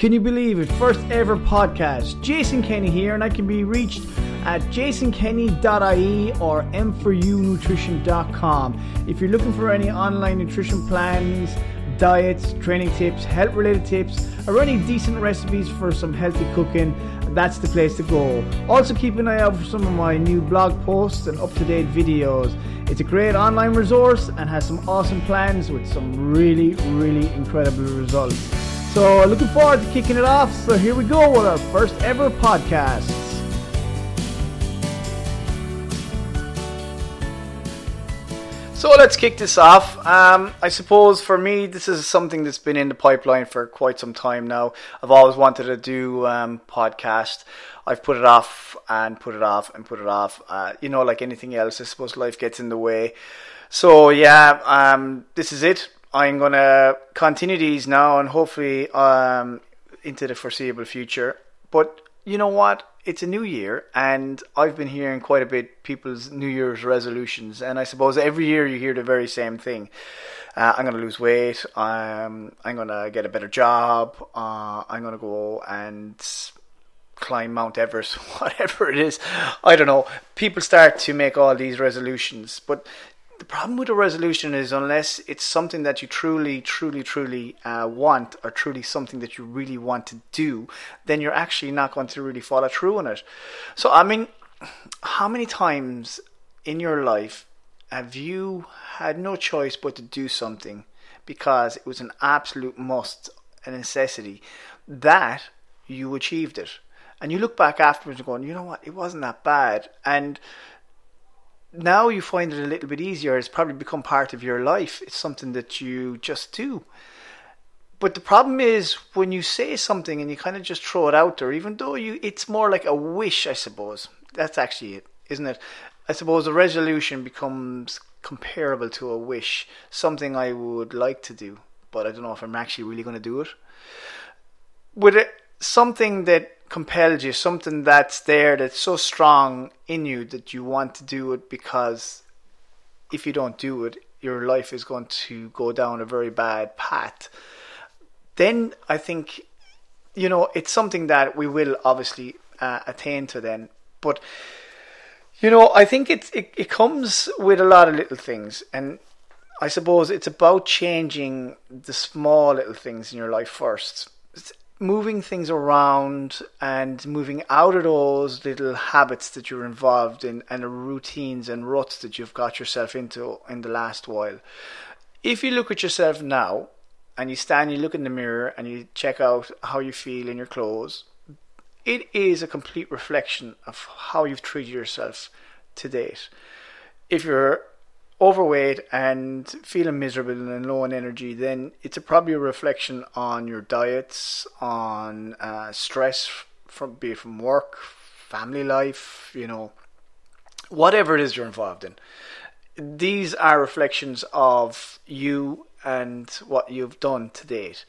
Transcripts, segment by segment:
Can you believe it? First ever podcast. Jason Kenny here, and I can be reached at jasonkenny.ie or m4unutrition.com. If you're looking for any online nutrition plans, diets, training tips, health related tips, or any decent recipes for some healthy cooking, that's the place to go. Also, keep an eye out for some of my new blog posts and up to date videos. It's a great online resource and has some awesome plans with some really, really incredible results. So, looking forward to kicking it off. So, here we go with our first ever podcast. So let's kick this off. Um, I suppose for me, this is something that's been in the pipeline for quite some time now. I've always wanted to do um, podcast. I've put it off and put it off and put it off. Uh, you know, like anything else, I suppose life gets in the way. So yeah, um, this is it. I'm gonna continue these now and hopefully um, into the foreseeable future. But you know what? It's a new year, and I've been hearing quite a bit people's New Year's resolutions, and I suppose every year you hear the very same thing. Uh, I'm going to lose weight. Um, I'm going to get a better job. Uh, I'm going to go and climb Mount Everest, whatever it is. I don't know. People start to make all these resolutions, but the problem with a resolution is unless it's something that you truly, truly, truly uh, want, or truly something that you really want to do, then you're actually not going to really follow through on it. So, I mean, how many times in your life have you had no choice but to do something because it was an absolute must, a necessity, that you achieved it? And you look back afterwards and going, you know what, it wasn't that bad. And now you find it a little bit easier. It's probably become part of your life. It's something that you just do. But the problem is when you say something and you kind of just throw it out there, even though you, it's more like a wish, I suppose. That's actually it, isn't it? I suppose a resolution becomes comparable to a wish, something I would like to do, but I don't know if I'm actually really going to do it. With it, something that compels you, something that's there that's so strong in you that you want to do it because if you don't do it, your life is going to go down a very bad path. Then I think, you know, it's something that we will obviously uh, attain to then. But, you know, I think it, it, it comes with a lot of little things. And I suppose it's about changing the small little things in your life first moving things around and moving out of those little habits that you're involved in and the routines and ruts that you've got yourself into in the last while. If you look at yourself now and you stand, you look in the mirror and you check out how you feel in your clothes, it is a complete reflection of how you've treated yourself to date. If you're overweight and feeling miserable and low on energy, then it's a, probably a reflection on your diets, on uh, stress from be it from work, family life, you know, whatever it is you're involved in. These are reflections of you and what you've done to date.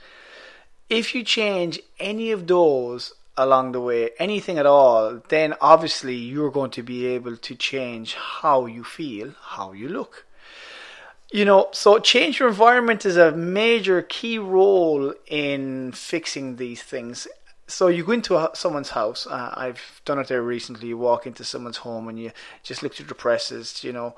If you change any of those along the way, anything at all, then obviously you're going to be able to change how you feel, how you look. You know, so change your environment is a major key role in fixing these things. So you go into a, someone's house. Uh, I've done it there recently. You walk into someone's home and you just look through the presses. You know,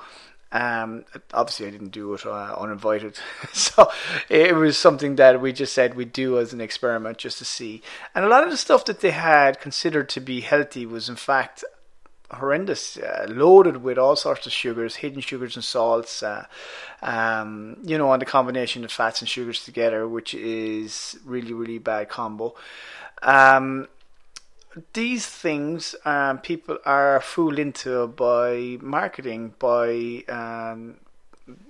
um, obviously, I didn't do it uh, uninvited, so it was something that we just said we'd do as an experiment just to see. And a lot of the stuff that they had considered to be healthy was, in fact, horrendous, uh, loaded with all sorts of sugars, hidden sugars and salts. Uh, um, you know, on the combination of fats and sugars together, which is really, really bad combo. Um, these things um, people are fooled into by marketing, by um,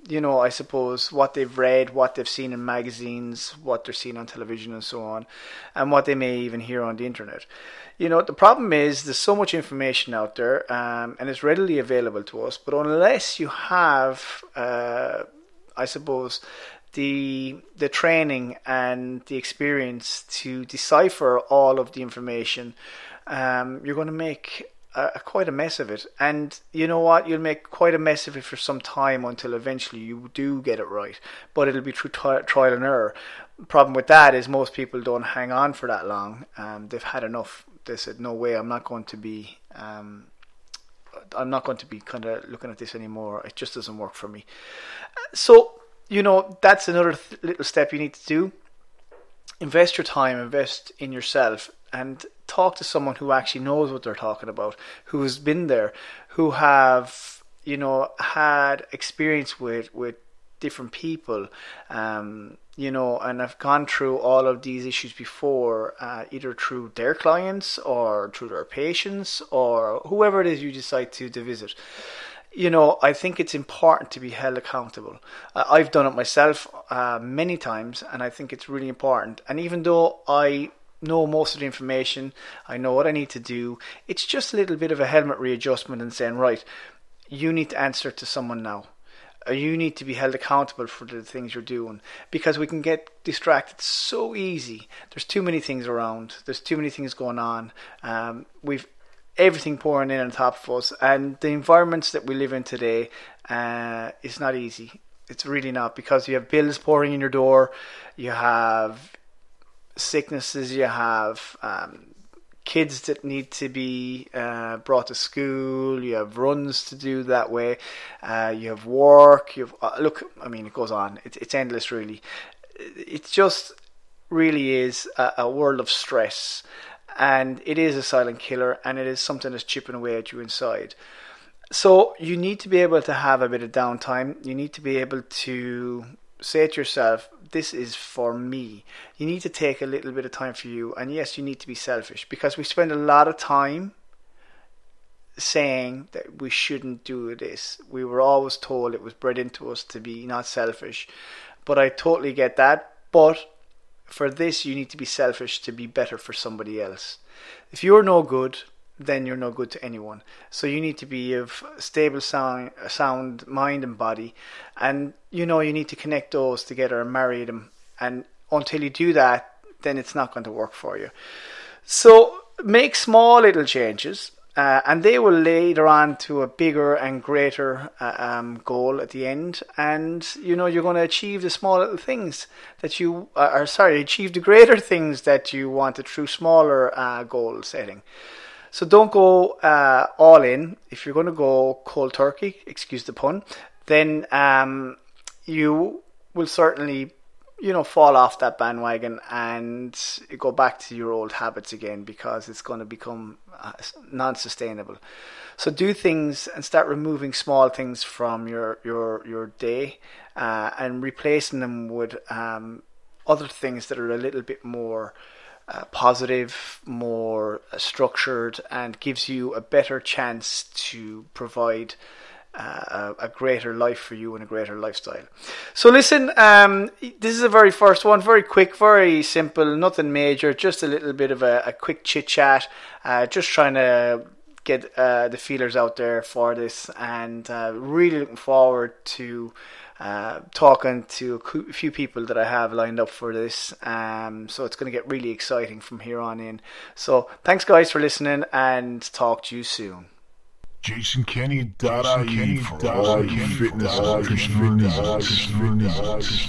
you know, I suppose what they've read, what they've seen in magazines, what they're seeing on television, and so on, and what they may even hear on the internet. You know, the problem is there's so much information out there, um, and it's readily available to us. But unless you have, uh, I suppose, the the training and the experience to decipher all of the information, um, you're going to make a, a, quite a mess of it. And you know what? You'll make quite a mess of it for some time until eventually you do get it right. But it'll be through t- trial and error. Problem with that is most people don't hang on for that long. Um, they've had enough. They said, "No way, I'm not going to be." Um, I'm not going to be kind of looking at this anymore. It just doesn't work for me. So, you know, that's another th- little step you need to do. Invest your time, invest in yourself, and talk to someone who actually knows what they're talking about, who's been there, who have you know had experience with with different people, um, you know, and have gone through all of these issues before, uh, either through their clients or through their patients or whoever it is you decide to, to visit. You know, I think it's important to be held accountable. Uh, I've done it myself uh, many times, and I think it's really important. And even though I know most of the information. I know what I need to do. It's just a little bit of a helmet readjustment and saying, right, you need to answer to someone now. You need to be held accountable for the things you're doing because we can get distracted so easy. There's too many things around. There's too many things going on. Um, we've everything pouring in on top of us, and the environments that we live in today uh, is not easy. It's really not because you have bills pouring in your door. You have sicknesses you have, um, kids that need to be uh, brought to school, you have runs to do that way, uh, you have work, you have, uh, look, I mean, it goes on, it, it's endless really. It just really is a, a world of stress and it is a silent killer and it is something that's chipping away at you inside. So you need to be able to have a bit of downtime. You need to be able to say to yourself, this is for me. You need to take a little bit of time for you. And yes, you need to be selfish because we spend a lot of time saying that we shouldn't do this. We were always told it was bred into us to be not selfish. But I totally get that. But for this, you need to be selfish to be better for somebody else. If you're no good, then you're no good to anyone. So you need to be of stable sound, sound mind and body, and you know you need to connect those together and marry them. And until you do that, then it's not going to work for you. So make small little changes. Uh, and they will later on to a bigger and greater uh, um, goal at the end. And you know you're going to achieve the small little things that you uh, are sorry achieve the greater things that you wanted through smaller uh, goal setting. So don't go uh, all in. If you're going to go cold turkey, excuse the pun, then um, you will certainly, you know, fall off that bandwagon and go back to your old habits again because it's going to become uh, non-sustainable. So do things and start removing small things from your your your day uh, and replacing them with um, other things that are a little bit more uh, positive, more uh, structured, and gives you a better chance to provide uh, a, greater life for you and a greater lifestyle. So, listen, um, this is a very first one, very quick, very simple, nothing major, just a little bit of a, a quick chit chat, uh, just trying to get uh, the feelers out there for this, and uh, really looking forward to uh, talking to a few people that I have lined up for this. Um, so it's going to get really exciting from here on in. So thanks, guys, for listening, and talk to you soon. Jason Kenny, Jason Kenny, for all fitness, fitness, fitness, fitness, fitness,